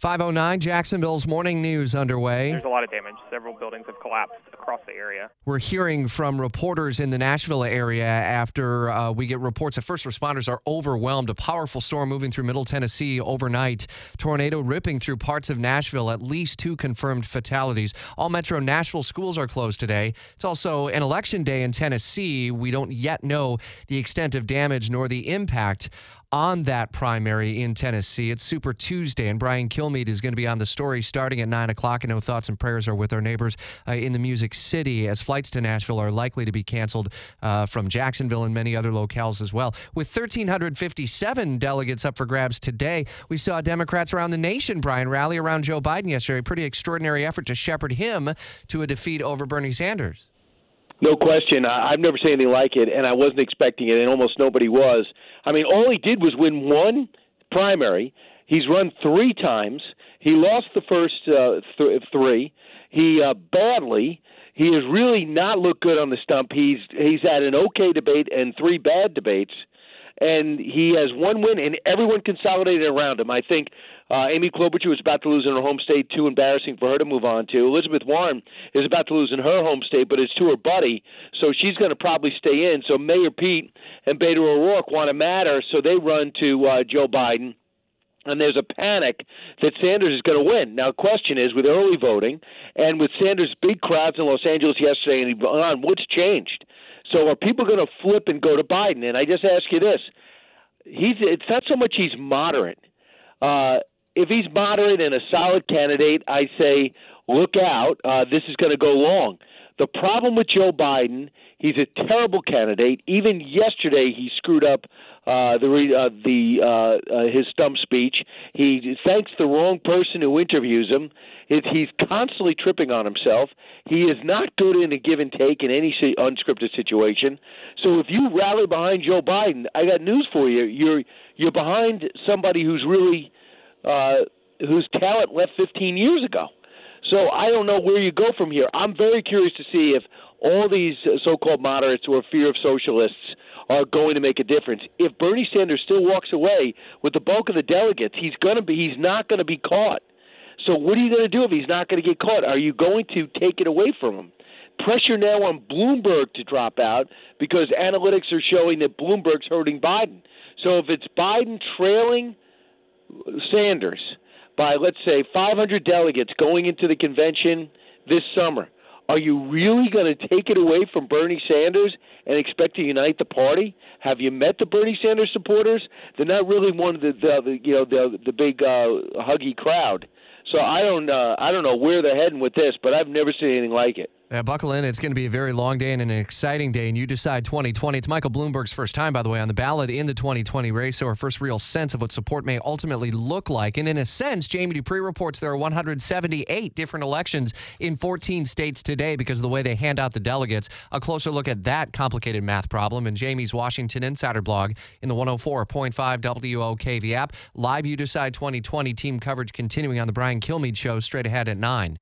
509 Jacksonville's morning news underway. There's a lot of damage. Several buildings have collapsed across the area. We're hearing from reporters in the Nashville area after uh, we get reports that first responders are overwhelmed. A powerful storm moving through Middle Tennessee overnight. Tornado ripping through parts of Nashville. At least two confirmed fatalities. All Metro Nashville schools are closed today. It's also an election day in Tennessee. We don't yet know the extent of damage nor the impact on that primary in Tennessee. It's Super Tuesday, and Brian Kilmeade is going to be on the story starting at 9 o'clock. I know thoughts and prayers are with our neighbors uh, in the Music City as flights to Nashville are likely to be canceled uh, from Jacksonville and many other locales as well. With 1,357 delegates up for grabs today, we saw Democrats around the nation, Brian, rally around Joe Biden yesterday. A Pretty extraordinary effort to shepherd him to a defeat over Bernie Sanders. No question. I, have never seen anything like it, and I wasn't expecting it, and almost nobody was. I mean, all he did was win one primary. He's run three times. He lost the first uh, th- three. He uh, badly. He has really not looked good on the stump. He's he's had an okay debate and three bad debates and he has one win, and everyone consolidated around him. I think uh, Amy Klobuchar is about to lose in her home state, too embarrassing for her to move on to. Elizabeth Warren is about to lose in her home state, but it's to her buddy, so she's going to probably stay in. So Mayor Pete and Beto O'Rourke want to matter, so they run to uh, Joe Biden and there's a panic that Sanders is going to win. Now, the question is, with early voting and with Sanders' big crowds in Los Angeles yesterday and on, what's changed? So are people going to flip and go to Biden? And I just ask you this: He's it's not so much he's moderate. Uh, if he's moderate and a solid candidate, I say look out. Uh, this is going to go long. The problem with Joe Biden, he's a terrible candidate. Even yesterday, he screwed up uh, the uh, the uh, uh, his stump speech. He thanks the wrong person who interviews him. He's constantly tripping on himself. He is not good in a give and take in any unscripted situation. So if you rally behind Joe Biden, I got news for you. You're you're behind somebody who's really uh, whose talent left 15 years ago. So I don't know where you go from here. I'm very curious to see if all these so-called moderates who or fear of socialists are going to make a difference. If Bernie Sanders still walks away with the bulk of the delegates, he's going to be he's not going to be caught. So what are you going to do if he's not going to get caught? Are you going to take it away from him? Pressure now on Bloomberg to drop out because analytics are showing that Bloomberg's hurting Biden. So if it's Biden trailing Sanders by let's say 500 delegates going into the convention this summer, are you really going to take it away from Bernie Sanders and expect to unite the party? Have you met the Bernie Sanders supporters? They're not really one of the, the, the you know the the big uh, huggy crowd. So I don't uh, I don't know where they're heading with this, but I've never seen anything like it. Yeah, buckle in. It's going to be a very long day and an exciting day. And you decide 2020. It's Michael Bloomberg's first time, by the way, on the ballot in the 2020 race. So our first real sense of what support may ultimately look like. And in a sense, Jamie Dupree reports there are 178 different elections in 14 states today because of the way they hand out the delegates. A closer look at that complicated math problem in Jamie's Washington Insider blog in the 104.5 WOKV app. Live You Decide 2020 team coverage continuing on the Brian Kilmeade show straight ahead at 9.